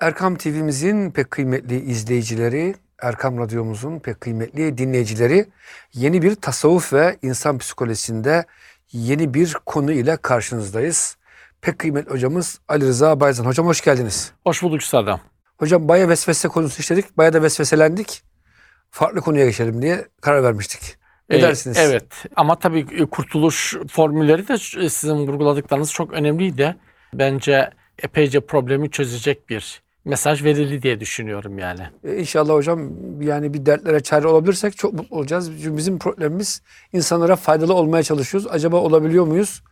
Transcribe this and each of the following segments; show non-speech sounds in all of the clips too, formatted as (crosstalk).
Erkam TV'mizin pek kıymetli izleyicileri, Erkam Radyomuzun pek kıymetli dinleyicileri yeni bir tasavvuf ve insan psikolojisinde yeni bir konu ile karşınızdayız. Pek kıymetli hocamız Ali Rıza Bayzan. Hocam hoş geldiniz. Hoş bulduk Üstad'ım. Hocam baya vesvese konusu işledik. Baya da vesveselendik. Farklı konuya geçelim diye karar vermiştik. Ne Ee, dersiniz? Evet ama tabii e, kurtuluş formülleri de e, sizin vurguladıklarınız çok önemliydi. Bence epeyce problemi çözecek bir mesaj verildi diye düşünüyorum yani. E, İnşallah hocam yani bir dertlere çare olabilirsek çok mutlu olacağız. Çünkü bizim problemimiz insanlara faydalı olmaya çalışıyoruz. Acaba olabiliyor muyuz?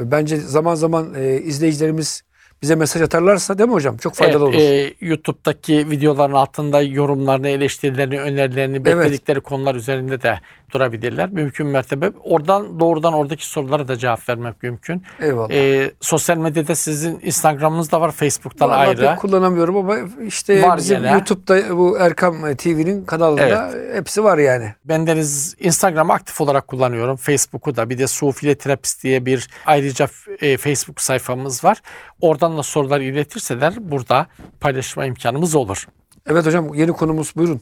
E, Bence zaman zaman e, izleyicilerimiz bize mesaj atarlarsa değil mi hocam? Çok faydalı olur. Evet, e, YouTube'daki videoların altında yorumlarını, eleştirilerini, önerilerini, bekledikleri konular üzerinde de durabilirler. Mümkün mertebe oradan doğrudan oradaki sorulara da cevap vermek mümkün. Eyvallah. E, sosyal medyada sizin Instagram'ınız da var, Facebook'tan Vallahi ayrı. pek kullanamıyorum ama işte Var bizim gene. YouTube'da bu Erkam TV'nin kanalında hepsi var yani. Bendeniz Instagram'ı aktif olarak kullanıyorum. Facebook'u da bir de Sufile Terapist diye bir ayrıca e, Facebook sayfamız var. Oradan da sorular iletirseler burada paylaşma imkanımız olur. Evet hocam yeni konumuz buyurun.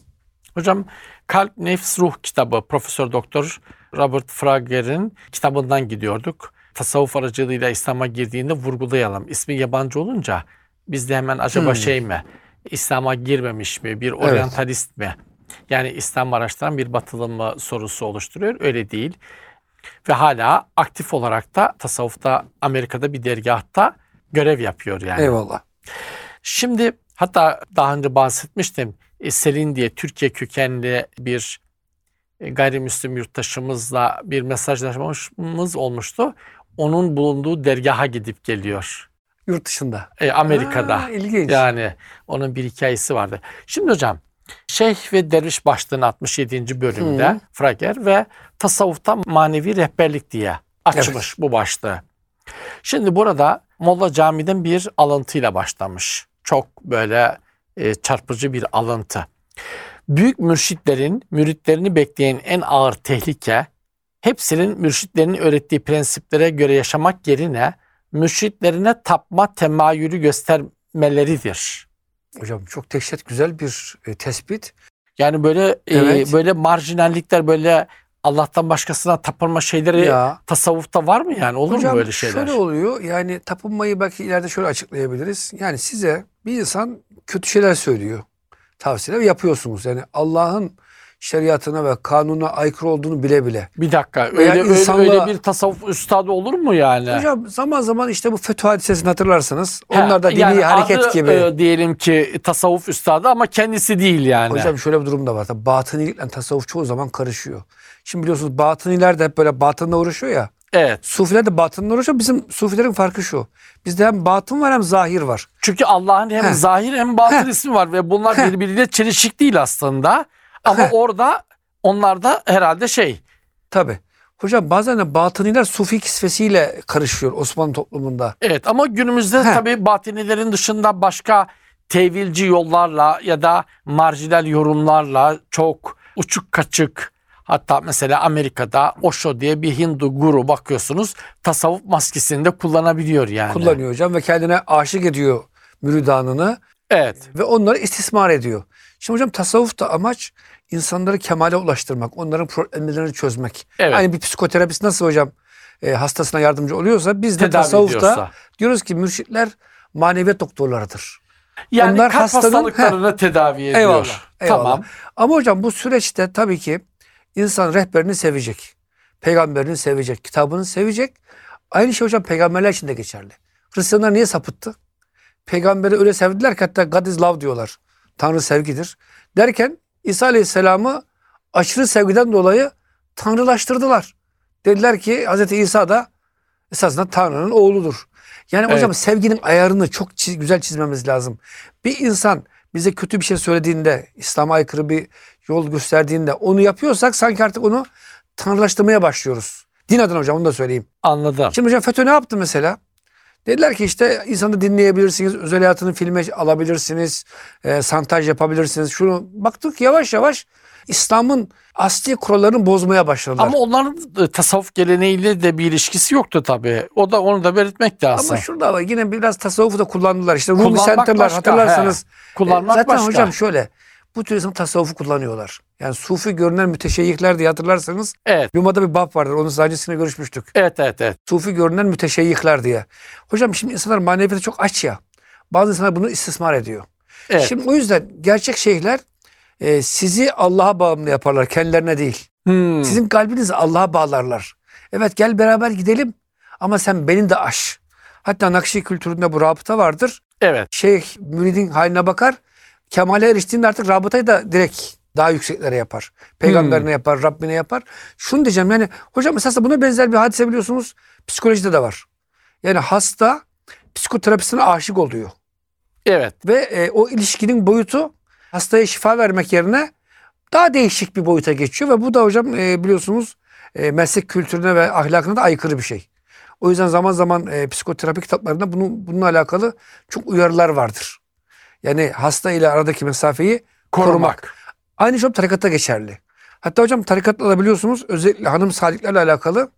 Hocam Kalp Nefs Ruh kitabı Profesör Doktor Robert Frager'in kitabından gidiyorduk. Tasavvuf aracılığıyla İslam'a girdiğinde vurgulayalım. İsmi yabancı olunca biz de hemen acaba Hmm. şey mi? İslam'a girmemiş mi? Bir oryantalist mi? Yani İslam araştıran bir batılı mı sorusu oluşturuyor. Öyle değil. Ve hala aktif olarak da tasavvufta Amerika'da bir dergahta görev yapıyor yani. Eyvallah. Şimdi hatta daha önce bahsetmiştim. E, Selin diye Türkiye kökenli bir e, gayrimüslim yurttaşımızla bir mesajlaşmamız olmuştu. Onun bulunduğu dergaha gidip geliyor. Yurt dışında. E, Amerika'da. Aa, ilginç. Yani onun bir hikayesi vardı. Şimdi hocam Şeyh ve Derviş başlığını 67. bölümde Hı. Frager ve tasavvufta manevi rehberlik diye açmış bu başlığı. Şimdi burada Molla Cami'den bir alıntıyla başlamış. Çok böyle e, çarpıcı bir alıntı. Büyük mürşitlerin müritlerini bekleyen en ağır tehlike hepsinin mürşitlerinin öğrettiği prensiplere göre yaşamak yerine mürşitlerine tapma temayülü göstermeleridir. Hocam çok dehşet güzel bir e, tespit. Yani böyle e, Evet. böyle marjinallikler böyle Allah'tan başkasına tapınma şeyleri Ya tasavvufta var mı yani? Olur hocam mu böyle şeyler? şöyle oluyor yani tapınmayı belki ileride şöyle açıklayabiliriz. Yani size bir insan kötü şeyler söylüyor. Tavsiyeler yapıyorsunuz. Yani Allah'ın şeriatına ve kanuna aykırı olduğunu bile bile. Bir dakika öyle, öyle, insanlığa- öyle bir tasavvuf üstadı olur mu yani? Hocam zaman zaman işte bu FETÖ hadisesini hatırlarsanız Ha, onlar da dini yani hareket adı, gibi. e, diyelim ki tasavvuf üstadı ama kendisi değil yani. Hocam şöyle bir durum da var. Tabii batınilikle tasavvuf çoğu zaman karışıyor. Şimdi biliyorsunuz batıniler de hep böyle batınla uğraşıyor ya. Evet. Sufiler de batınla uğraşıyor. Bizim sufilerin farkı şu. Bizde hem batın var hem zahir var. Çünkü Allah'ın hem Heh. zahir hem batın Heh. ismi var ve bunlar Heh. birbiriyle çelişik değil aslında. Ama Heh. orada onlar da herhalde şey Tabi. Hocam bazen de batıniler sufi kisvesiyle karışıyor Osmanlı toplumunda. Evet ama günümüzde Heh. tabii batinilerin dışında başka tevilci yollarla ya da marjinal yorumlarla çok uçuk kaçık hatta mesela Amerika'da Osho diye bir Hindu guru bakıyorsunuz tasavvuf maskesini de kullanabiliyor yani. Kullanıyor hocam ve kendine aşık ediyor müridanını Evet. ve onları istismar ediyor. Şimdi hocam tasavvufta amaç insanları kemale ulaştırmak, onların problemlerini çözmek. Evet. Hani bir psikoterapist nasıl hocam e, hastasına yardımcı oluyorsa biz de Tedavi tasavvufta ediyorsa. diyoruz ki mürşitler maneviyat doktorlarıdır. Yani Onlar kalp hastanın- hastalıklarını tedavi ediyor. Eyvallah, eyvallah. Tamam. Ama hocam bu süreçte tabii ki insan rehberini sevecek. Peygamberini sevecek, kitabını sevecek. Aynı şey hocam peygamberler için de geçerli. Hristiyanlar niye sapıttı? Peygamberi öyle sevdiler ki hatta God is love diyorlar. Tanrı sevgidir. Derken İsa Aleyhisselam'ı aşırı sevgiden dolayı tanrılaştırdılar. Dediler ki Hz. İsa da esasında Tanrı'nın oğludur. Yani hocam Evet. sevginin ayarını çok çiz- güzel çizmemiz lazım. Bir insan bize kötü bir şey söylediğinde, İslam'a aykırı bir yol gösterdiğinde onu yapıyorsak sanki artık onu tanrılaştırmaya başlıyoruz. Din adına hocam onu da söyleyeyim. Anladım. Şimdi hocam FETÖ ne yaptı mesela? Dediler ki işte insanı dinleyebilirsiniz, özel hayatını filme alabilirsiniz, e, santaj yapabilirsiniz. Şunu baktık yavaş yavaş İslam'ın asli kurallarını bozmaya başladılar. Ama onların tasavvuf geleneğiyle de bir ilişkisi yoktu tabii. O da onu da belirtmek lazım. Ama şurada var yine biraz tasavvufu da kullandılar. İşte Rumi Center'lar başka, hatırlarsanız. Kullanmak E, Zaten başka. hocam şöyle bu tür insan tasavvufu kullanıyorlar. Yani sufi görünen müteşeyyihler diye hatırlarsanız Evet. Luma'da bir bab vardır. Onun sadecesine görüşmüştük. Evet evet evet. Sufi görünen müteşeyyihler diye. Hocam şimdi insanlar maneviyata çok aç ya. Bazı insanlar bunu istismar ediyor. Evet. Şimdi o yüzden gerçek şeyhler e, sizi Allah'a bağımlı yaparlar kendilerine değil. Hmm. Sizin kalbinizi Allah'a bağlarlar. Evet gel beraber gidelim ama sen beni de aş. Hatta Nakşi kültüründe bu rabıta vardır. Evet. Şeyh müridin haline bakar. Kemale eriştiğinde artık rabıtayı da direkt daha yükseklere yapar. Peygamberine yapar, Rabbine yapar. Şunu diyeceğim yani hocam esasında buna benzer bir hadise biliyorsunuz psikolojide de var. Yani hasta psikoterapisine aşık oluyor. Evet. Ve e, o ilişkinin boyutu hastaya şifa vermek yerine daha değişik bir boyuta geçiyor. Ve bu da hocam e, biliyorsunuz e, meslek kültürüne ve ahlakına da aykırı bir şey. O yüzden zaman zaman e, psikoterapi kitaplarında bunun, bununla alakalı çok uyarılar vardır. Yani hasta ile aradaki mesafeyi korumak. Korumak. Aynı şey tarikatta geçerli. Hatta hocam tarikatla da biliyorsunuz özellikle hanım saliklerle alakalı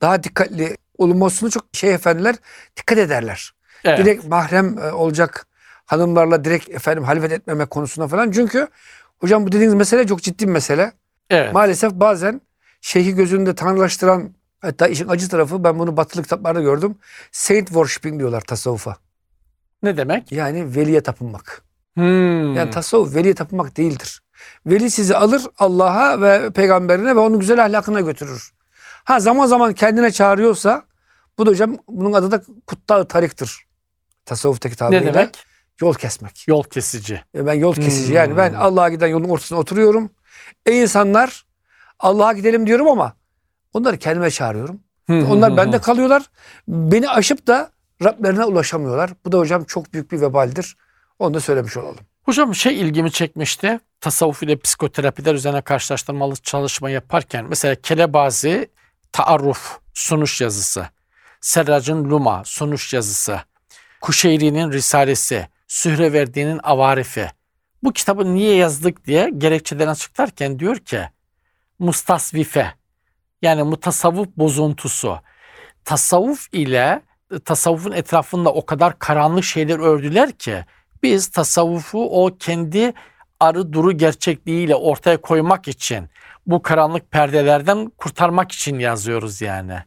daha dikkatli olunmasını çok şey efendiler dikkat ederler Evet. direkt mahrem e, olacak hanımlarla direkt efendim halvet etmemek konusunda falan. Çünkü hocam bu dediğiniz mesele çok ciddi bir mesele. Evet. Maalesef bazen şeyhi gözünde tanrılaştıran hatta işin acı tarafı ben bunu batılı kitaplarda gördüm. Saint worshipping diyorlar tasavvufa. Ne demek? Yani veliye tapınmak. Hmm. Yani tasavvuf veliye tapınmak değildir. Veli sizi alır Allah'a ve peygamberine ve onun güzel ahlakına götürür. Ha zaman zaman kendine çağırıyorsa bu da hocam bunun adı da kutta tariktir. Tasavvuftaki ne tabiriyle. demek? Yol kesmek. Yol kesici. Ben yol kesici Hmm. yani ben Allah'a giden yolun ortasına oturuyorum. Ey insanlar Allah'a gidelim diyorum ama onları kendime çağırıyorum. Onlar bende kalıyorlar. Beni aşıp da Rablerine ulaşamıyorlar. Bu da hocam çok büyük bir vebaldir. Onu da söylemiş olalım. Hocam şey ilgimi çekmişti. Tasavvuf ile psikoterapiler üzerine karşılaştırmalı çalışma yaparken mesela Kelebazi Taarruf sunuş yazısı, Serrac'ın Luma sunuş yazısı, Kuşeyri'nin Risalesi, Sühreverdi'nin Avarifi. Bu kitabı niye yazdık diye gerekçelerini açıklarken diyor ki mustasvife yani mutasavvuf bozuntusu. Tasavvuf ile tasavvufun etrafında o kadar karanlık şeyler ördüler ki biz tasavvufu o kendi arı duru gerçekliğiyle ortaya koymak için bu karanlık perdelerden kurtarmak için yazıyoruz yani.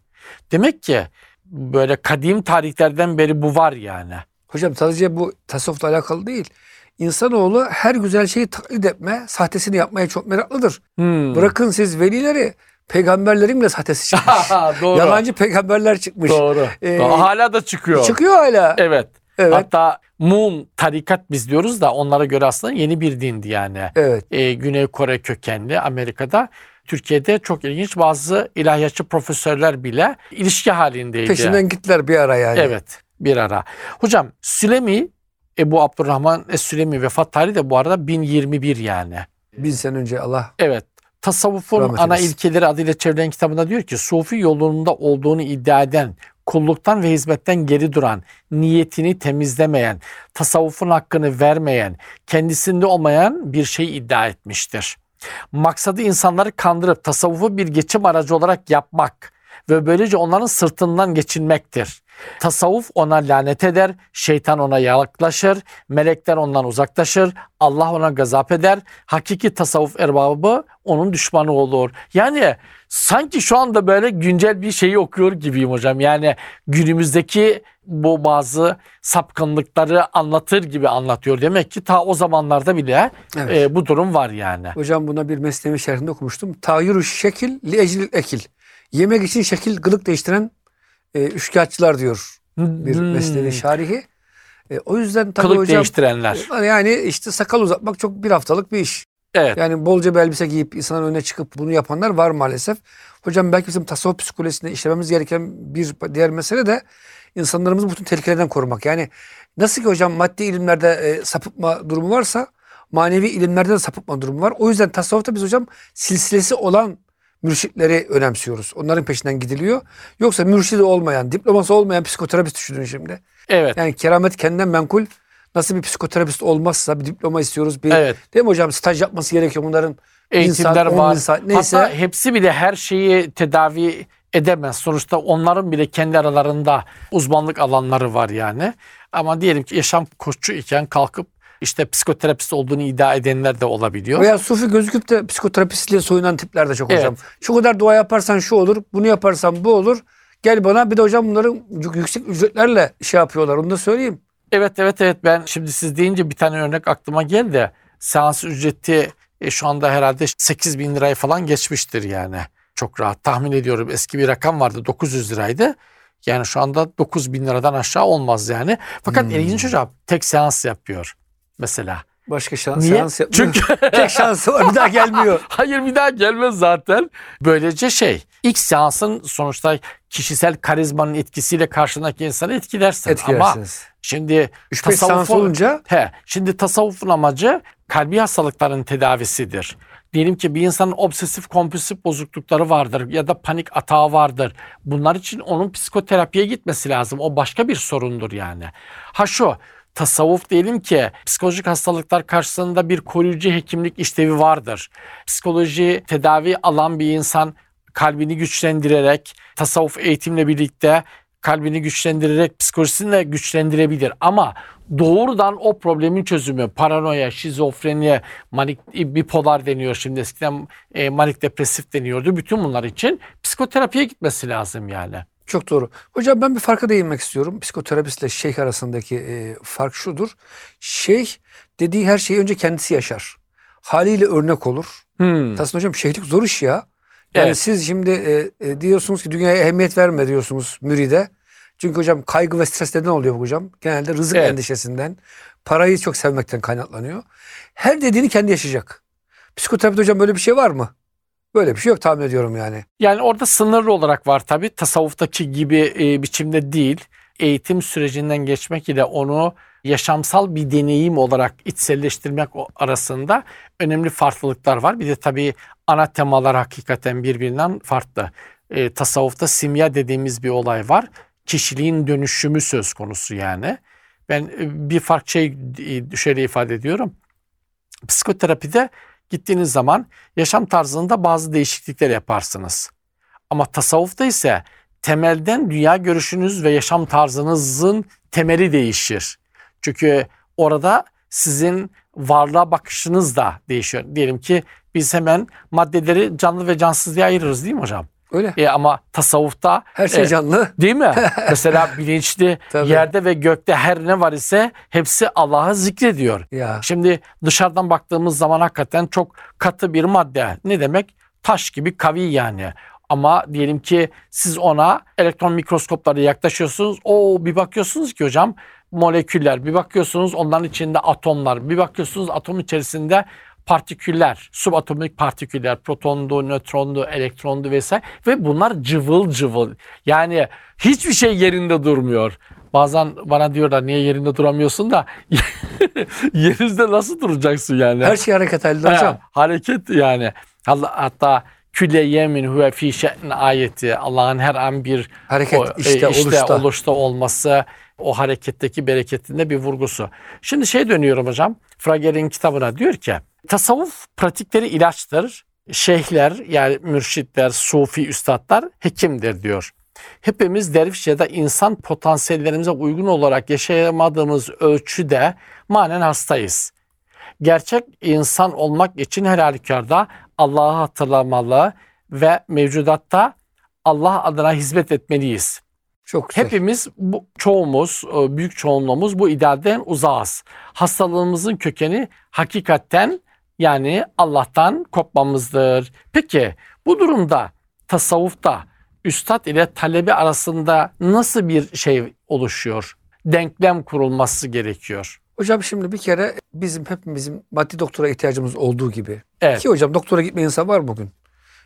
Demek ki böyle kadim tarihlerden beri bu var yani. Hocam sadece bu tasavvufla alakalı değil. İnsanoğlu her güzel şeyi taklit etme, sahtesini yapmaya çok meraklıdır. Hmm. Bırakın siz velileri, peygamberlerin bile sahtesi çıkmış. (laughs) Doğru. Yalancı peygamberler çıkmış. Doğru. Ee, Doğru. Hala da çıkıyor. Çıkıyor hala. Evet. Evet. Hatta Mun tarikat biz diyoruz da onlara göre aslında yeni bir dindi yani. Evet. Ee, Güney Kore kökenli Amerika'da. Türkiye'de çok ilginç bazı ilahiyatçı profesörler bile ilişki halindeydi. Peşinden gittiler bir ara yani. Evet bir ara. Hocam Sülemi Ebu Abdurrahman Es-Sülemi vefat tarihi de bu arada 1021 yani. Bin sene önce Allah. Evet. Tasavvufun Rahmet ana eylesin. ilkeleri adıyla çevrilen kitabında diyor ki Sufi yolunda olduğunu iddia eden, kulluktan ve hizmetten geri duran, niyetini temizlemeyen, tasavvufun hakkını vermeyen, kendisinde olmayan bir şey iddia etmiştir. Maksadı insanları kandırıp tasavvufu bir geçim aracı olarak yapmak ve böylece onların sırtından geçinmektir. Tasavvuf ona lanet eder, şeytan ona yaklaşır, melekler ondan uzaklaşır, Allah ona gazap eder, hakiki tasavvuf erbabı onun düşmanı olur. Yani sanki şu anda böyle güncel bir şeyi okuyor gibiyim hocam. Yani günümüzdeki bu bazı sapkınlıkları anlatır gibi anlatıyor. Demek ki ta o zamanlarda bile Evet. e, bu durum var yani. Hocam buna bir mesnevi şerhinde okumuştum. Tayyuru şekil li eclil ekil. Yemek için şekil kılık değiştiren e, üçkağıtçılar diyor bir Hmm. mesnevi şarihi. E, o yüzden tabii Kılık hocam değiştirenler. yani işte sakal uzatmak çok bir haftalık bir iş. Evet. Yani bolca bir elbise giyip insanın önüne çıkıp bunu yapanlar var maalesef. Hocam belki bizim tasavvuf psikolojisinde işlememiz gereken bir diğer mesele de insanlarımızı bütün tehlikelerden korumak. Yani nasıl ki hocam maddi ilimlerde e, sapıtma durumu varsa manevi ilimlerde de sapıtma durumu var. O yüzden tasavvufta biz hocam silsilesi olan mürşitleri önemsiyoruz. Onların peşinden gidiliyor. Yoksa mürşidi olmayan, diploması olmayan psikoterapist düşünün şimdi. Evet. Yani keramet kendinden menkul. Nasıl bir psikoterapist olmazsa bir diploma istiyoruz. Bir, Evet. Değil mi hocam? Staj yapması gerekiyor bunların. Eğitimler on var. bin saat, neyse. Hatta hepsi bile her şeyi tedavi edemez. Sonuçta onların bile kendi aralarında uzmanlık alanları var yani. Ama diyelim ki yaşam koçu iken kalkıp işte psikoterapist olduğunu iddia edenler de olabiliyor. Veya sufi gözüküp de psikoterapistliğe soyunan tipler de çok Evet. hocam. Şu kadar dua yaparsan şu olur, bunu yaparsan bu olur. Gel bana bir de hocam bunların yük- yüksek ücretlerle şey yapıyorlar. Onu da söyleyeyim. Evet evet evet ben şimdi siz deyince bir tane örnek aklıma geldi. Seans ücreti e, şu anda herhalde 8 bin lirayı falan geçmiştir yani. Çok rahat tahmin ediyorum eski bir rakam vardı 900 liraydı. Yani şu anda 9 bin liradan aşağı olmaz yani. Fakat Hmm. ilginç hocam tek seans yapıyor mesela. Başka şans, Niye? yapmıyor. Çünkü (laughs) Tek şansı var bir daha gelmiyor. (laughs) hayır bir daha gelmez zaten. Böylece şey ilk seansın sonuçta kişisel karizmanın etkisiyle karşındaki insanı etkilersin. Ama şimdi 3-5 seans tasavvufu- olunca He, şimdi tasavvufun amacı kalbi hastalıkların tedavisidir. Diyelim ki bir insanın obsesif kompulsif bozuklukları vardır ya da panik atağı vardır. Bunlar için onun psikoterapiye gitmesi lazım. O başka bir sorundur yani. Ha şu tasavvuf diyelim ki psikolojik hastalıklar karşısında bir koruyucu hekimlik işlevi vardır. Psikoloji tedavi alan bir insan kalbini güçlendirerek tasavvuf eğitimle birlikte kalbini güçlendirerek psikolojisini de güçlendirebilir. Ama doğrudan o problemin çözümü paranoya, şizofreni, manik bipolar deniyor şimdi eskiden e, manik depresif deniyordu. Bütün bunlar için psikoterapiye gitmesi lazım yani. Çok doğru. Hocam ben bir farka değinmek istiyorum. Psikoterapistle şeyh arasındaki e, fark şudur. Şeyh dediği her şeyi önce kendisi yaşar. Haliyle örnek olur. Aslında hocam şeyhlik zor iş ya. Yani Evet. siz şimdi e, e, diyorsunuz ki dünyaya ehemmiyet verme diyorsunuz müride. Çünkü hocam kaygı ve stres neden oluyor bu hocam? Genelde rızık Evet. endişesinden, parayı çok sevmekten kaynaklanıyor. Her dediğini kendi yaşayacak. Psikoterapide hocam böyle bir şey var mı? Böyle bir şey yok tahmin ediyorum yani. Yani orada sınırlı olarak var tabii. Tasavvuftaki gibi e, biçimde değil. Eğitim sürecinden geçmek ile onu yaşamsal bir deneyim olarak içselleştirmek arasında önemli farklılıklar var. Bir de tabii ana temalar hakikaten birbirinden farklı. E, tasavvufta simya dediğimiz bir olay var. Kişiliğin dönüşümü söz konusu yani. Ben e, bir farklı şey e, şöyle ifade ediyorum. Psikoterapide gittiğiniz zaman yaşam tarzında bazı değişiklikler yaparsınız. Ama tasavvufta ise temelden dünya görüşünüz ve yaşam tarzınızın temeli değişir. Çünkü orada sizin varlığa bakışınız da değişiyor. Diyelim ki biz hemen maddeleri canlı ve cansız diye ayırırız değil mi hocam? Öyle. E ama tasavvufta Her şey e, canlı. Değil mi? (laughs) Mesela bilinçli yerde ve gökte her ne var ise hepsi Allah'ı zikrediyor. Ya. Şimdi dışarıdan baktığımız zaman hakikaten çok katı bir madde. Ne demek? Taş gibi kavi yani. Ama diyelim ki siz ona elektron mikroskoplarla yaklaşıyorsunuz. O bir bakıyorsunuz ki hocam moleküller, bir bakıyorsunuz onların içinde atomlar, bir bakıyorsunuz atom içerisinde partiküller, subatomik partiküller, protondu, nötrondu, elektrondu vesaire ve bunlar cıvıl cıvıl. Yani hiçbir şey yerinde durmuyor. Bazen bana diyorlar niye yerinde duramıyorsun da (laughs) yerinizde nasıl duracaksın yani? Her şey hareket halinde Ha, hocam. hareket yani. Hatta külle yemin huve fi şe'n ayeti Allah'ın her an bir Hareket o, e, işte, oluşta. oluşta olması o hareketteki bereketinde bir vurgusu. Şimdi şey dönüyorum hocam. Frager'in kitabına diyor ki tasavvuf pratikleri ilaçtır. Şeyhler yani mürşitler, sufi üstadlar hekimdir diyor. Hepimiz derviş ya da insan potansiyellerimize uygun olarak yaşayamadığımız ölçüde manen hastayız. Gerçek insan olmak için her halükarda Allah'ı hatırlamalı ve mevcudatta Allah adına hizmet etmeliyiz. Çok güzel. Hepimiz bu çoğumuz, e, büyük çoğunluğumuz bu idealden uzağız. Hastalığımızın kökeni hakikatten yani Allah'tan kopmamızdır. Peki bu durumda tasavvufta üstad ile talebi arasında nasıl bir şey oluşuyor? Denklem kurulması gerekiyor. Hocam şimdi bir kere bizim hepimizin maddi doktora ihtiyacımız olduğu gibi. Evet. Ki hocam doktora gitmeyen insan var mı bugün?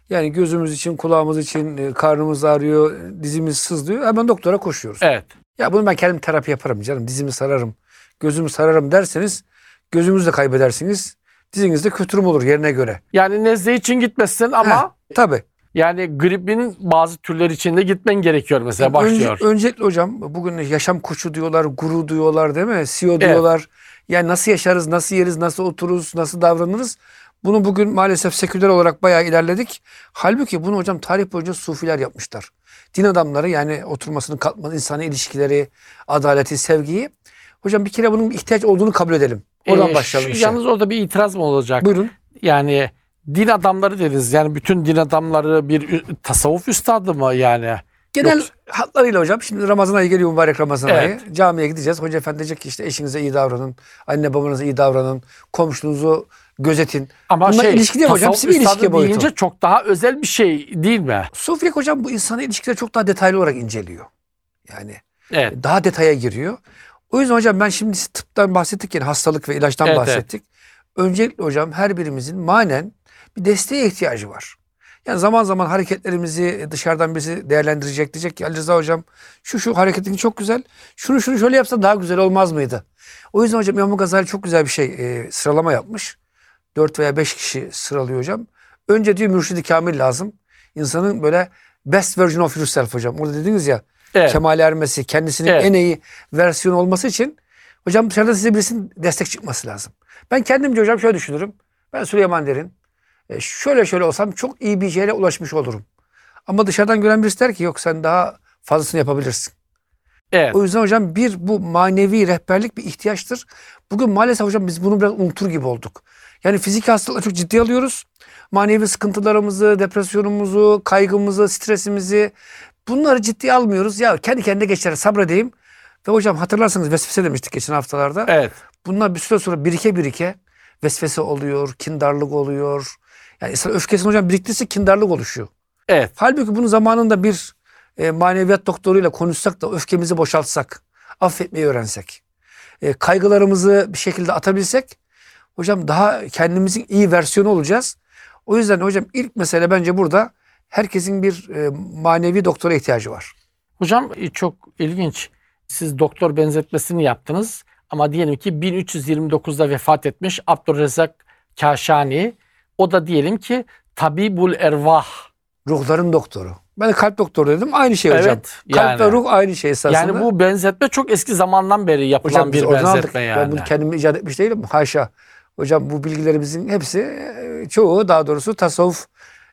Yani gözümüz için, kulağımız için, e, karnımız ağrıyor, dizimiz sızlıyor. Hemen doktora koşuyoruz. Evet. Ya bunu ben kendim terapi yaparım canım. Dizimi sararım, gözümü sararım derseniz gözümüzü de kaybedersiniz. Diziniz de kötürüm olur yerine göre. Yani nezle için gitmesin ama Tabii. Yani gripin bazı türler içinde gitmen gerekiyor mesela başlıyor. Önce, öncelikle hocam bugün yaşam koçu diyorlar, guru diyorlar değil mi? CEO diyorlar. Yani nasıl yaşarız, nasıl yeriz, nasıl otururuz, nasıl davranırız? Bunu bugün maalesef seküler olarak bayağı ilerledik. Halbuki bunu hocam tarih boyunca sufiler yapmışlar. Din adamları yani oturmasını, kalkmasını, insani ilişkileri, adaleti, sevgiyi. Hocam bir kere bunun ihtiyaç olduğunu kabul edelim. Oradan Ee, başlayalım şu-. Yalnız orada bir itiraz mı olacak? Buyurun. Yani din adamları deriz. Yani bütün din adamları bir tasavvuf üstadı mı yani? Genel Yok. hatlarıyla hocam şimdi Ramazan ayı geliyor mübarek Ramazan Evet. ayı. Camiye gideceğiz. Hoca efendi diyecek ki işte eşinize iyi davranın. Anne babanıza iyi davranın. Komşunuzu gözetin. Ama Bunlar şey, ilişki değil mi hocam? Hepsi bir ilişki boyutu. deyince çok daha özel bir şey değil mi? Sufilik hocam bu insani ilişkileri çok daha detaylı olarak inceliyor. Yani Evet. daha detaya giriyor. O yüzden hocam ben şimdi tıptan bahsettik yani hastalık ve ilaçtan Evet, bahsettik. Öncelikle hocam her birimizin manen bir desteğe ihtiyacı var. Yani zaman zaman hareketlerimizi dışarıdan birisi değerlendirecek. Diyecek ki Ali Rıza hocam şu şu hareketin çok güzel. Şunu şunu şöyle yapsa daha güzel olmaz mıydı? O yüzden hocam İmam Gazali çok güzel bir şey e, sıralama yapmış. Dört veya beş kişi sıralıyor hocam. Önce diyor mürşidi kamil lazım. İnsanın böyle best version of yourself hocam. Orada dediniz ya Evet. kemale ermesi, kendisinin Evet. en iyi versiyonu olması için hocam dışarıdan size birisinin destek çıkması lazım. Ben kendimce hocam şöyle düşünürüm. Ben Süleyman Derin. e, şöyle şöyle olsam çok iyi bir şeyle ulaşmış olurum. Ama dışarıdan gören birisi der ki yok sen daha fazlasını yapabilirsin. Evet. O yüzden hocam bir bu manevi rehberlik bir ihtiyaçtır. Bugün maalesef hocam biz bunu biraz unutur gibi olduk. Yani fizik hastalıkları çok ciddi alıyoruz. Manevi sıkıntılarımızı, depresyonumuzu, kaygımızı, stresimizi bunları ciddiye almıyoruz. Ya kendi kendine geçer sabredeyim. Ve hocam hatırlarsanız vesvese demiştik geçen haftalarda. Evet. Bunlar bir süre sonra birike birike vesvese oluyor, kindarlık oluyor. Yani insan öfkesini hocam biriktirirse kindarlık oluşuyor. Evet. Halbuki bunu zamanında bir e, maneviyat doktoruyla konuşsak da öfkemizi boşaltsak, affetmeyi öğrensek, e, kaygılarımızı bir şekilde atabilsek, hocam daha kendimizin iyi versiyonu olacağız. O yüzden hocam ilk mesele bence burada herkesin bir e, manevi doktora ihtiyacı var. Hocam e, çok ilginç. Siz doktor benzetmesini yaptınız ama diyelim ki 1329'da vefat etmiş Abdurrezzak Kaşani. O da diyelim ki Tabibul Ervah. Ruhların doktoru. Ben de kalp doktoru dedim. Aynı şey hocam. Evet, Kalp ve yani. ruh aynı şey esasında. Yani bu benzetme çok eski zamandan beri yapılan Hocam bir oradan aldık. benzetme Ben yani. bunu kendim icat etmiş değilim. Haşa. Hocam bu bilgilerimizin hepsi e, çoğu daha doğrusu tasavvuf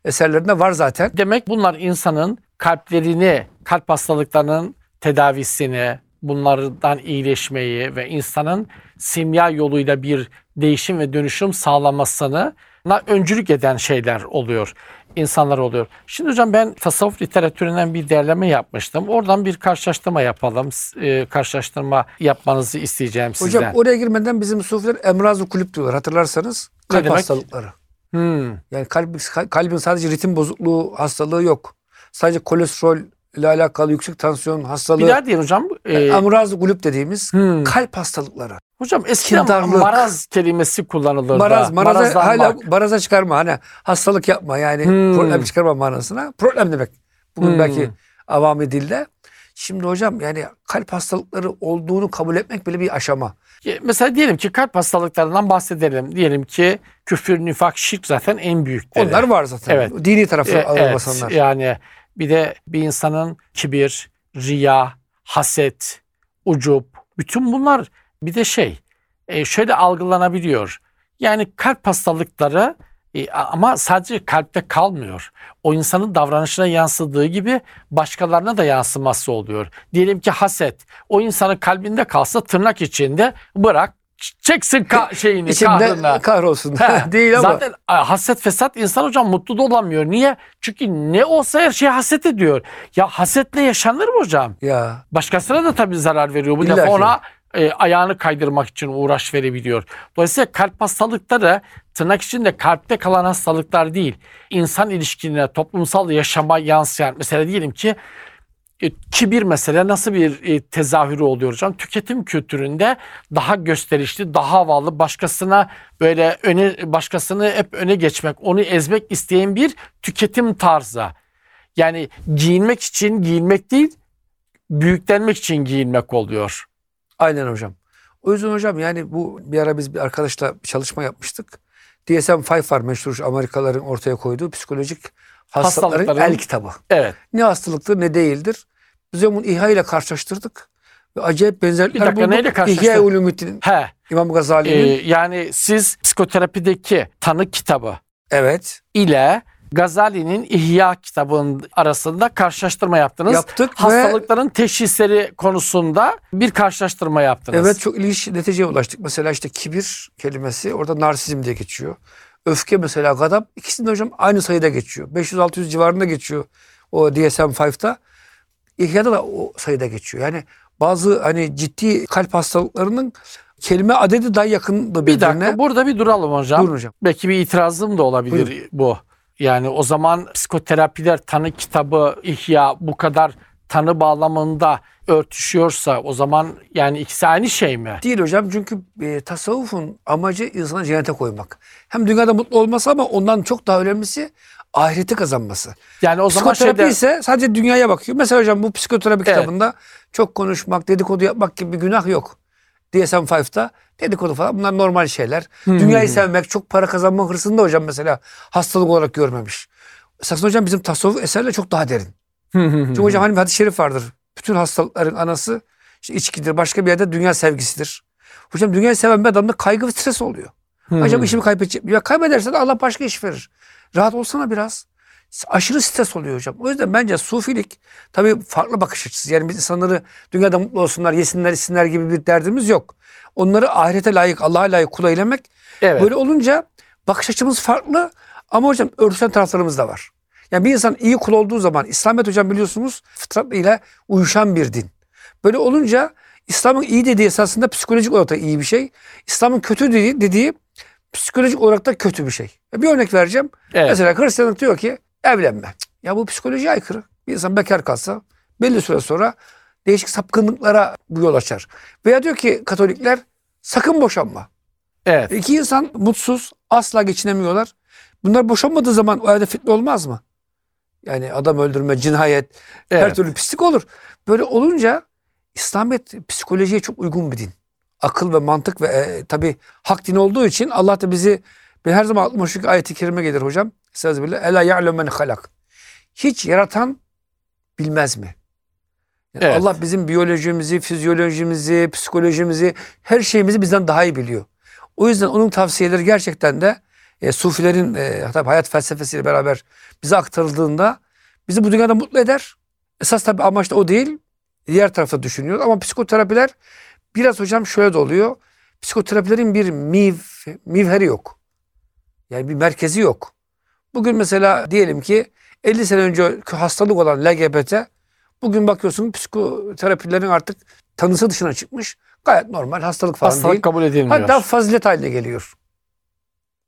eserlerinde var zaten. Demek bunlar insanın kalplerini, kalp hastalıklarının tedavisini, bunlardan iyileşmeyi ve insanın simya yoluyla bir değişim ve dönüşüm sağlamasını öncülük eden şeyler oluyor. insanlar oluyor. Şimdi hocam ben tasavvuf literatüründen bir derleme yapmıştım. Oradan bir karşılaştırma yapalım. E, karşılaştırma yapmanızı isteyeceğim sizden. Hocam oraya girmeden bizim sufiler emrazı kulüp diyorlar hatırlarsanız. Kalp hastalıkları. Hmm. Yani kalp, kalbin sadece ritim bozukluğu hastalığı yok. Sadece kolesterol ile alakalı yüksek tansiyon hastalığı. Bir daha diyelim hocam. E, Emrazı kulüp dediğimiz hmm. kalp hastalıkları. Hocam eskiden kindarlık. maraz kelimesi kullanılırdı. Maraz, maraza, Marazlanmak. hala maraza çıkarma hani hastalık yapma yani Hmm. problem çıkarma manasına. Problem demek. Bugün Hmm. belki avami dilde. Şimdi hocam yani kalp hastalıkları olduğunu kabul etmek bile bir aşama. E, Mesela diyelim ki kalp hastalıklarından bahsedelim. Diyelim ki küfür, nifak, şirk zaten en büyükleri. Onlar var zaten. Evet. Dini tarafı E, ağır evet, yani bir de bir insanın kibir, riya, haset, ucup, bütün bunlar bir de şey e, şöyle algılanabiliyor. Yani kalp hastalıkları e, ama sadece kalpte kalmıyor. O insanın davranışına yansıdığı gibi başkalarına da yansıması oluyor. Diyelim ki haset o insanın kalbinde kalsa tırnak içinde bırak çeksin ka- şeyini İçimde kahrını. (laughs) kahrolsun. He, (laughs) Değil ama. Zaten e, haset fesat insan hocam mutlu da olamıyor. Niye? Çünkü ne olsa her şeye haset ediyor. Ya hasetle yaşanır mı hocam? Ya Başkasına da tabii zarar veriyor. Bu İlla defa ki. ona e, ayağını kaydırmak için uğraş verebiliyor. Dolayısıyla kalp hastalıkları tırnak içinde kalpte kalan hastalıklar değil. İnsan ilişkilerine, toplumsal yaşama yansıyan. Mesela diyelim ki e, kibir mesela nasıl bir e, tezahürü oluyor hocam? Tüketim kültüründe daha gösterişli, daha havalı, başkasına böyle öne başkasını hep öne geçmek, onu ezmek isteyen bir tüketim tarzı. Yani giyinmek için giyinmek değil, büyüklenmek için giyinmek oluyor. Aynen hocam. O yüzden hocam yani bu bir ara biz bir arkadaşla bir çalışma yapmıştık. DSM-5 var meşhur Amerikalıların ortaya koyduğu psikolojik Hastalıkların, Hastalıkların- el kitabı. Evet. Ne hastalıktır ne değildir. Biz onu İhya ile karşılaştırdık. Ve acayip Bir benzerlikler dakika, neyle bulduk. karşılaştırdın? İhya Ulumuddin He. İmam Gazali'nin. yani siz psikoterapideki tanı kitabı evet. ile Gazali'nin İhya kitabının arasında karşılaştırma yaptınız. Yaptık ve Hastalıkların teşhisleri konusunda bir karşılaştırma yaptınız. evet çok ilginç neticeye ulaştık. Mesela işte kibir kelimesi orada narsizm diye geçiyor. Öfke mesela gadap ikisinde hocam aynı sayıda geçiyor. 500-600 civarında geçiyor o DSM-5'ta. İhya'da da o sayıda geçiyor. Yani bazı hani ciddi kalp hastalıklarının kelime adedi daha yakın da bir birbirine. dakika burada bir duralım hocam. Buyurun hocam. Belki bir itirazım da olabilir bu. Yani o zaman psikoterapiler tanı kitabı ihya bu kadar tanı bağlamında örtüşüyorsa o zaman yani ikisi aynı şey mi? Değil hocam çünkü e, tasavvufun amacı insanı cennete koymak. Hem dünyada mutlu olması ama ondan çok daha önemlisi ahireti kazanması. Yani o zaman Psikoterapi şeyde ise sadece dünyaya bakıyor. Mesela hocam bu psikoterapi Evet. kitabında çok konuşmak, dedikodu yapmak gibi bir günah yok. DSM-5'ta dedikodu falan bunlar normal şeyler. Hmm. Dünyayı sevmek, çok para kazanma hırsını da hocam mesela hastalık olarak görmemiş. Esasında hocam bizim tasavvuf eserle çok daha derin. Çünkü hocam hani bir hadis-i şerif vardır. Bütün hastalıkların anası işte içkidir. Başka bir yerde dünya sevgisidir. Hocam dünyayı seven bir adamda kaygı ve stres oluyor. Acaba işimi kaybedecek? Ya kaybedersen Allah başka iş verir. Rahat olsana biraz. Aşırı stres oluyor hocam. O yüzden bence sufilik tabii farklı bakış açısı. Yani biz insanları dünyada mutlu olsunlar, yesinler, içsinler gibi bir derdimiz yok. Onları ahirete layık, Allah'a layık kul eylemek. evet. Böyle olunca bakış açımız farklı ama hocam örtüşen taraflarımız da var. Yani bir insan iyi kul olduğu zaman İslamiyet hocam biliyorsunuz fıtrat ile uyuşan bir din. Böyle olunca İslam'ın iyi dediği esasında psikolojik olarak da iyi bir şey. İslam'ın kötü dediği, dediği psikolojik olarak da kötü bir şey. Bir örnek vereceğim. evet. Mesela Hristiyanlık diyor ki evlenme. Ya bu psikolojiye aykırı. Bir insan bekar kalsa belli süre sonra değişik sapkınlıklara bu yol açar. Veya diyor ki Katolikler sakın boşanma. evet. İki insan mutsuz, asla geçinemiyorlar. Bunlar boşanmadığı zaman o evde fitne olmaz mı? Yani adam öldürme, cinayet, her Evet. türlü pislik olur. Böyle olunca İslamiyet psikolojiye çok uygun bir din. Akıl ve mantık ve e, tabi hak dini olduğu için Allah da bizi ben her zaman aklıma şu ayeti kerime gelir hocam. Estağfirullah. Ela ya'lem men halak. Hiç yaratan bilmez mi? Yani Evet. Allah bizim biyolojimizi, fizyolojimizi, psikolojimizi, her şeyimizi bizden daha iyi biliyor. O yüzden onun tavsiyeleri gerçekten de e, sufilerin e, hatta hayat felsefesiyle beraber bize aktarıldığında bizi bu dünyada mutlu eder. Esas tabii amaç da o değil. Diğer tarafta düşünüyor ama psikoterapiler biraz hocam şöyle de oluyor. Psikoterapilerin bir miv, mivheri yok. Yani bir merkezi yok. Bugün mesela diyelim ki 50 sene önce hastalık olan LGBT bugün bakıyorsun psikoterapilerin artık tanısı dışına çıkmış. Gayet normal hastalık falan Hastalık değil. kabul edilmiyor. Hatta fazilet haline geliyor.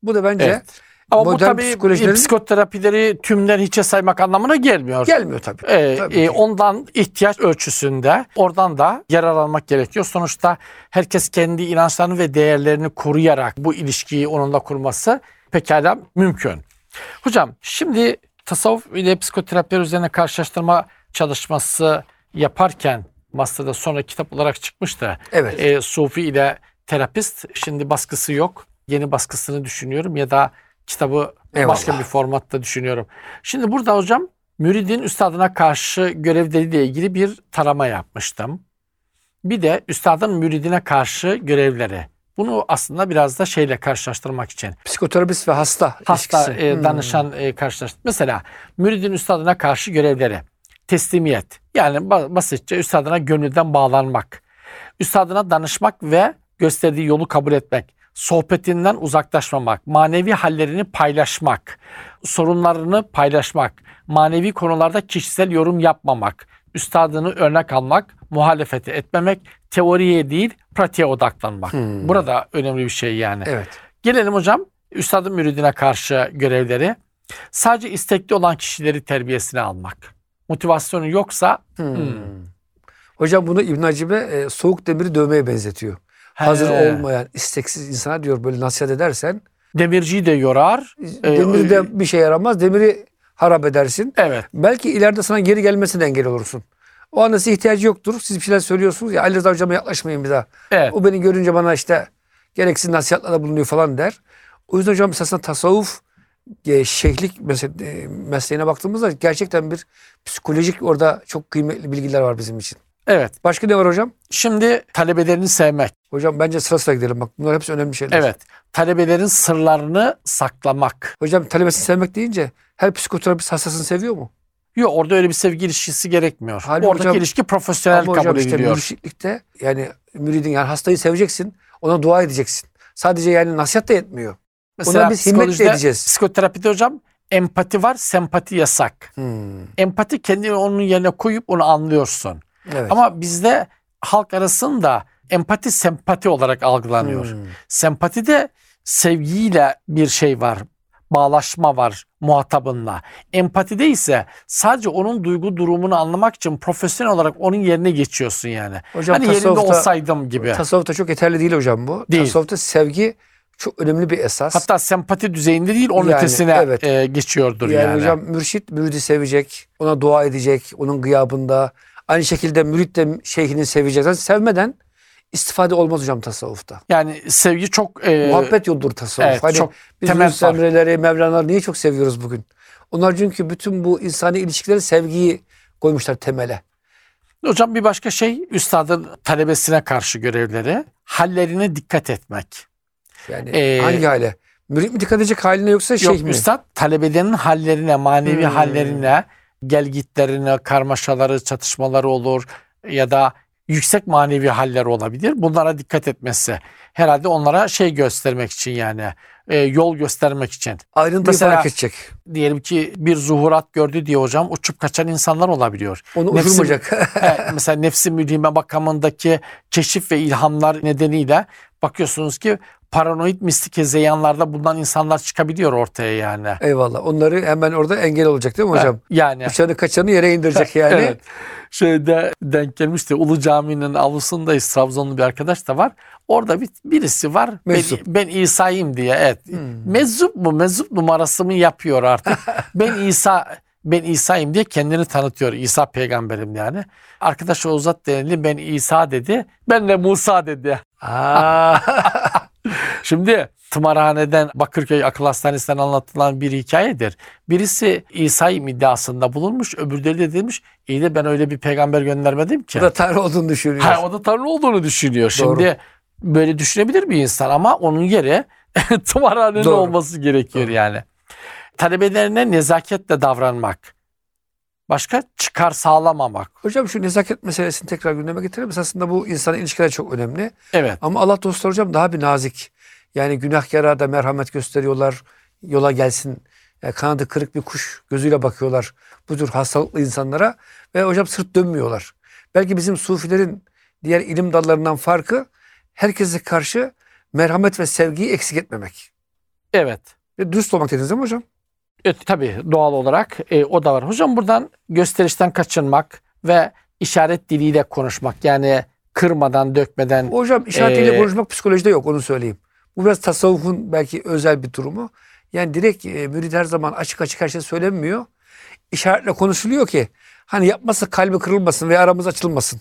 Bu da bence Evet. Ama bu tabii psikolojilerin- psikoterapileri tümden hiçe saymak anlamına gelmiyor. gelmiyor tabii. Ee, Tabii e, ondan ihtiyaç ölçüsünde oradan da yararlanmak gerekiyor. Sonuçta herkes kendi inançlarını ve değerlerini koruyarak bu ilişkiyi onunla kurması pekala mümkün. Hocam şimdi tasavvuf ile psikoterapiler üzerine karşılaştırma çalışması yaparken master'da sonra kitap olarak çıkmıştı. Evet. E, Sufi ile terapist şimdi baskısı yok. Yeni baskısını düşünüyorum ya da kitabı Eyvallah. başka bir formatta düşünüyorum. Şimdi burada hocam müridin üstadına karşı görevleriyle ilgili bir tarama yapmıştım. Bir de üstadın müridine karşı görevleri. Bunu aslında biraz da şeyle karşılaştırmak için. Psikoterapist ve hasta, Hasta ilişkisi. e, Hmm. danışan e, karşılaştır. Mesela müridin üstadına karşı görevleri. Teslimiyet. Yani ba- basitçe üstadına gönülden bağlanmak. Üstadına danışmak ve gösterdiği yolu kabul etmek. Sohbetinden uzaklaşmamak. Manevi hallerini paylaşmak. Sorunlarını paylaşmak. Manevi konularda kişisel yorum yapmamak. Üstadını örnek almak. Muhalefeti etmemek. Teoriye değil pratiğe odaklanmak. Hmm. Burada önemli bir şey yani. Evet. Gelelim hocam üstadın müridine karşı görevleri. Sadece istekli olan kişileri terbiyesine almak. Motivasyonu yoksa Hmm. Hmm. Hocam bunu İbn Hacibe e, soğuk demiri dövmeye benzetiyor. Hazır He, olmayan, isteksiz insana diyor böyle nasihat edersen demirciyi de yorar. Demir de bir şey yaramaz. Demiri harap edersin. Evet. Belki ileride sana geri gelmesine engel olursun. O anda size ihtiyacı yoktur. Siz bir şeyler söylüyorsunuz ya Ali Rıza hocama yaklaşmayın bir daha. Evet. O beni görünce bana işte gereksiz nasihatlarda bulunuyor falan der. O yüzden hocam esasında tasavvuf e, şeyhlik e, mesleğine baktığımızda gerçekten bir psikolojik orada çok kıymetli bilgiler var bizim için. Evet. Başka ne var hocam? Şimdi talebelerini sevmek. Hocam bence sıra sıra gidelim bak. Bunlar hepsi önemli şeyler. Evet. Talebelerin sırlarını saklamak. Hocam talebesini sevmek deyince her psikoterapist hastasını seviyor mu? Yok orada öyle bir sevgi ilişkisi gerekmiyor. Halbuki Oradaki hocam- ilişki profesyonel kabul hocam işte ediliyor. mürşitlikte yani müridin yani hastayı seveceksin. Ona dua edeceksin. Sadece yani nasihat da yetmiyor. Mesela biz himmetle psikolojide, edeceğiz. Psikoterapide hocam empati var, sempati yasak. Hmm, Empati kendini onun yerine koyup onu anlıyorsun. Evet. Ama bizde halk arasında empati sempati olarak algılanıyor. Hmm. Sempatide sevgiyle bir şey var. Bağlaşma var muhatabınla. Empatide ise sadece onun duygu durumunu anlamak için profesyonel olarak onun yerine geçiyorsun yani. Hocam hani yerinde olsaydım gibi. tasavvufta çok yeterli değil hocam bu. Değil. Tasavvufta sevgi çok önemli bir esas. Hatta sempati düzeyinde değil onun Yani, ötesine evet. e, geçiyordur yani, yani. hocam mürşit müridi sevecek, ona dua edecek, onun gıyabında. Aynı şekilde mürit de şeyhini sevecek. Sevmeden istifade olmaz hocam tasavvufta. Yani sevgi çok e, Muhabbet yoldur tasavvuf. evet, hani çok biz temel Yunus. Emre'leri, Mevlana'ları niye çok seviyoruz bugün? Onlar çünkü bütün bu insani ilişkileri sevgiyi koymuşlar temele. Hocam bir başka şey üstadın talebesine karşı görevleri hallerine dikkat etmek. Yani Ee, hangi hale? Mürit mi dikkat edecek haline yoksa şey Yok mi? üstad talebelerinin hallerine, manevi Hmm. hallerine, gelgitlerine, karmaşaları, çatışmaları olur ya da yüksek manevi haller olabilir. Bunlara dikkat etmesi. Herhalde onlara şey göstermek için yani e, yol göstermek için. Ayrıntıyı Mesela- fark edecek. Diyelim ki bir zuhurat gördü diye hocam uçup kaçan insanlar olabiliyor. Onu Nefsim- uçurmayacak. He, (laughs) (laughs) mesela nefsi mülhime makamındaki keşif ve ilhamlar nedeniyle bakıyorsunuz ki paranoid mistik hezeyanlarda bulunan insanlar çıkabiliyor ortaya yani. Eyvallah. Onları hemen orada engel olacak değil mi hocam? Yani. Uçanı kaçanı yere indirecek yani. Evet. Şeyde denk gelmişti. Ulu Cami'nin avlusundayız. Trabzonlu bir arkadaş da var. Orada bir, birisi var. Ben, Meczup. ben İsa'yım diye. Evet. Hmm. Meczup mu? Meczup numarası mı yapıyor artık? (laughs) ben İsa ben İsa'yım diye kendini tanıtıyor. İsa peygamberim yani. Arkadaş o uzat denildi. Ben İsa dedi. Ben de Musa dedi. (laughs) Aa. Şimdi tımarhaneden Bakırköy Akıl Hastanesi'nden anlatılan bir hikayedir. Birisi İsa'yım iddiasında bulunmuş. Öbürleri de demiş iyi de ben öyle bir peygamber göndermedim ki. Bu da Tanrı olduğunu düşünüyor. Ha, o da Tanrı olduğunu düşünüyor. Doğru. Şimdi böyle düşünebilir bir insan ama onun yeri (laughs) tımarhanenin Doğru. olması gerekiyor Doğru. yani. Talebelerine nezaketle davranmak. Başka çıkar sağlamamak. Hocam şu nezaket meselesini tekrar gündeme getirelim. Aslında bu insan ilişkiler çok önemli. Evet. Ama Allah dostları hocam daha bir nazik. Yani günahkara da merhamet gösteriyorlar. Yola gelsin. Yani kanadı kırık bir kuş gözüyle bakıyorlar. Bu tür hastalıklı insanlara. Ve hocam sırt dönmüyorlar. Belki bizim sufilerin diğer ilim dallarından farkı herkese karşı merhamet ve sevgiyi eksik etmemek. Evet. Ve dürüst olmak dediniz değil mi hocam? Evet tabii doğal olarak e, o da var. Hocam buradan gösterişten kaçınmak ve işaret diliyle konuşmak. Yani kırmadan, dökmeden. Hocam işaretiyle Ee, konuşmak psikolojide yok onu söyleyeyim. Bu biraz tasavvufun belki özel bir durumu. Yani direkt e, mürid her zaman açık açık her şey söylenmiyor. İşaretle konuşuluyor ki hani yapmasa kalbi kırılmasın veya aramız açılmasın.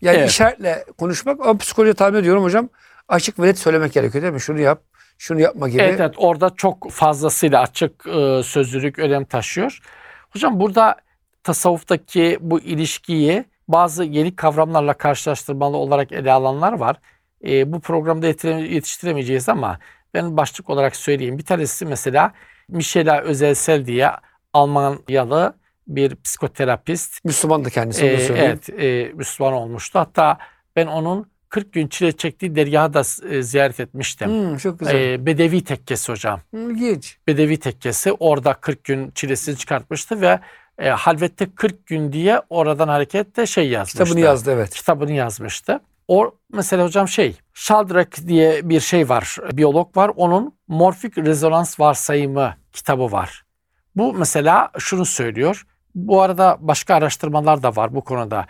Yani Evet. işaretle konuşmak ama psikoloji tahmin ediyorum hocam açık ve net söylemek gerekiyor değil mi? Şunu yap, şunu yapma gibi. Evet, evet orada çok fazlasıyla açık e, sözlülük önem taşıyor. Hocam burada tasavvuftaki bu ilişkiyi bazı yeni kavramlarla karşılaştırmalı olarak ele alanlar var. E, bu programda yetiştiremeyeceğiz ama ben başlık olarak söyleyeyim. Bir tanesi mesela Michela Özelsel diye Almanyalı bir psikoterapist. Müslüman da kendisi Ee, evet, e, Müslüman olmuştu. Hatta ben onun 40 gün çile çektiği dergahı da e, ziyaret etmiştim. Hmm, çok güzel. Ee, Bedevi tekkesi hocam. Hmm, İlginç. Bedevi tekkesi orada 40 gün çilesini çıkartmıştı ve e, halvette 40 gün diye oradan hareketle şey yazmıştı. Kitabını yazdı evet. Kitabını yazmıştı. O mesela hocam şey, Sheldrake diye bir şey var, biyolog var. Onun morfik rezonans varsayımı kitabı var. Bu mesela şunu söylüyor. Bu arada başka araştırmalar da var bu konuda.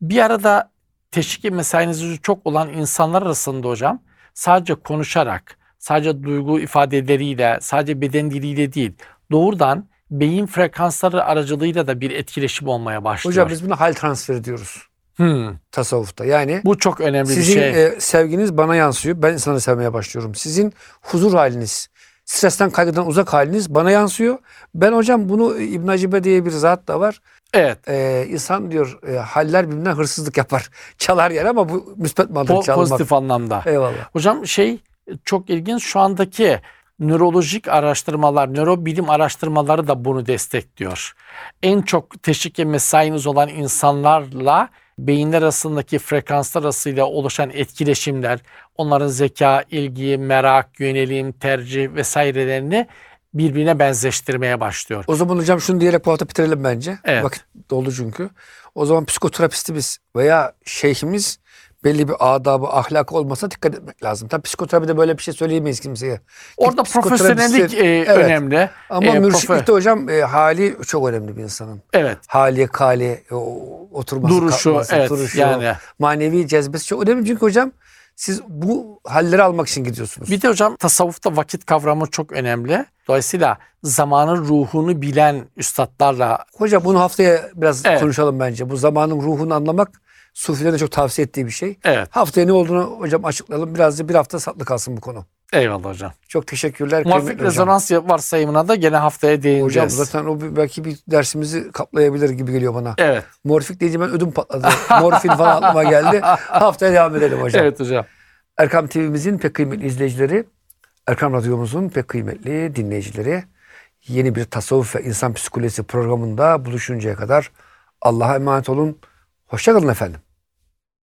Bir arada teşvik mesainiz çok olan insanlar arasında hocam sadece konuşarak, sadece duygu ifadeleriyle, sadece beden diliyle değil, doğrudan beyin frekansları aracılığıyla da bir etkileşim olmaya başlıyor. Hocam biz buna hal transferi diyoruz Hmm, tasavvufta. Yani bu çok önemli Sizin bir şey. e, sevginiz bana yansıyor. Ben insanı sevmeye başlıyorum. Sizin huzur haliniz, stresten kaygıdan uzak haliniz bana yansıyor. Ben hocam bunu İbn Acibe diye bir zat da var. Evet. Ee, insan diyor e, haller birbirinden hırsızlık yapar. (laughs) Çalar yer ama bu müspet Po- çalmak. pozitif anlamda. Eyvallah. Hocam şey çok ilginç şu andaki nörolojik araştırmalar, nörobilim araştırmaları da bunu destekliyor. En çok teşvik ve mesainiz olan insanlarla beyinler arasındaki frekanslar arasıyla oluşan etkileşimler, onların zeka, ilgi, merak, yönelim, tercih vesairelerini birbirine benzeştirmeye başlıyor. O zaman hocam şunu diyerek bu hafta bitirelim bence. Evet. Vakit doldu çünkü. O zaman psikoterapistimiz veya şeyhimiz belli bir adabı, ahlakı olmasa dikkat etmek lazım. Tabii psikoterapide böyle bir şey söyleyemeyiz kimseye. Orada profesyonellik e, Evet. önemli. Ama E, profe- mürşitlikte hocam e, hali çok önemli bir insanın. Evet. Hali, kali, o, oturması, Duruşu, kalkması, evet, duruşu, yani. manevi cezbesi çok önemli. Çünkü hocam siz bu halleri almak için gidiyorsunuz. Bir de hocam tasavvufta vakit kavramı çok önemli. Dolayısıyla zamanın ruhunu bilen üstadlarla Hocam bunu haftaya biraz Evet. konuşalım bence. Bu zamanın ruhunu anlamak Sufilerin de çok tavsiye ettiği bir şey. evet Haftaya ne olduğunu hocam açıklayalım. Biraz da bir hafta saklı kalsın bu konu. eyvallah hocam. Çok teşekkürler. Hocam. rezonans varsayımına da gene haftaya değineceğiz. Hocam zaten o belki bir dersimizi kaplayabilir gibi geliyor bana. Evet. Morfik deyince ben ödüm patladı. Morfin falan aklıma geldi. (laughs) Haftaya devam edelim hocam. Evet hocam. Erkam TV'mizin pek kıymetli izleyicileri, Erkam Radyomuzun pek kıymetli dinleyicileri yeni bir tasavvuf ve insan psikolojisi programında buluşuncaya kadar Allah'a emanet olun. Hoşçakalın efendim.